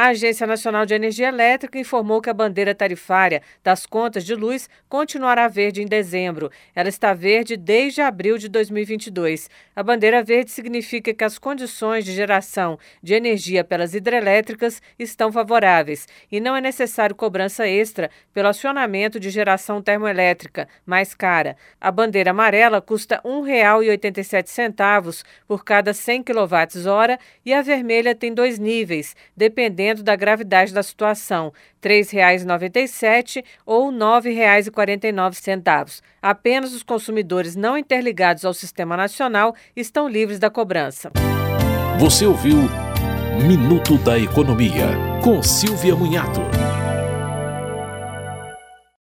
A Agência Nacional de Energia Elétrica informou que a bandeira tarifária das contas de luz continuará verde em dezembro. Ela está verde desde abril de 2022. A bandeira verde significa que as condições de geração de energia pelas hidrelétricas estão favoráveis e não é necessário cobrança extra pelo acionamento de geração termoelétrica, mais cara. A bandeira amarela custa R$ 1,87 por cada 100 kWh e a vermelha tem dois níveis, dependendo dependendo da gravidade da situação, R$ 3,97 ou R$ 9,49. Apenas os consumidores não interligados ao Sistema Nacional estão livres da cobrança. Você ouviu Minuto da Economia, com Silvia Munhato.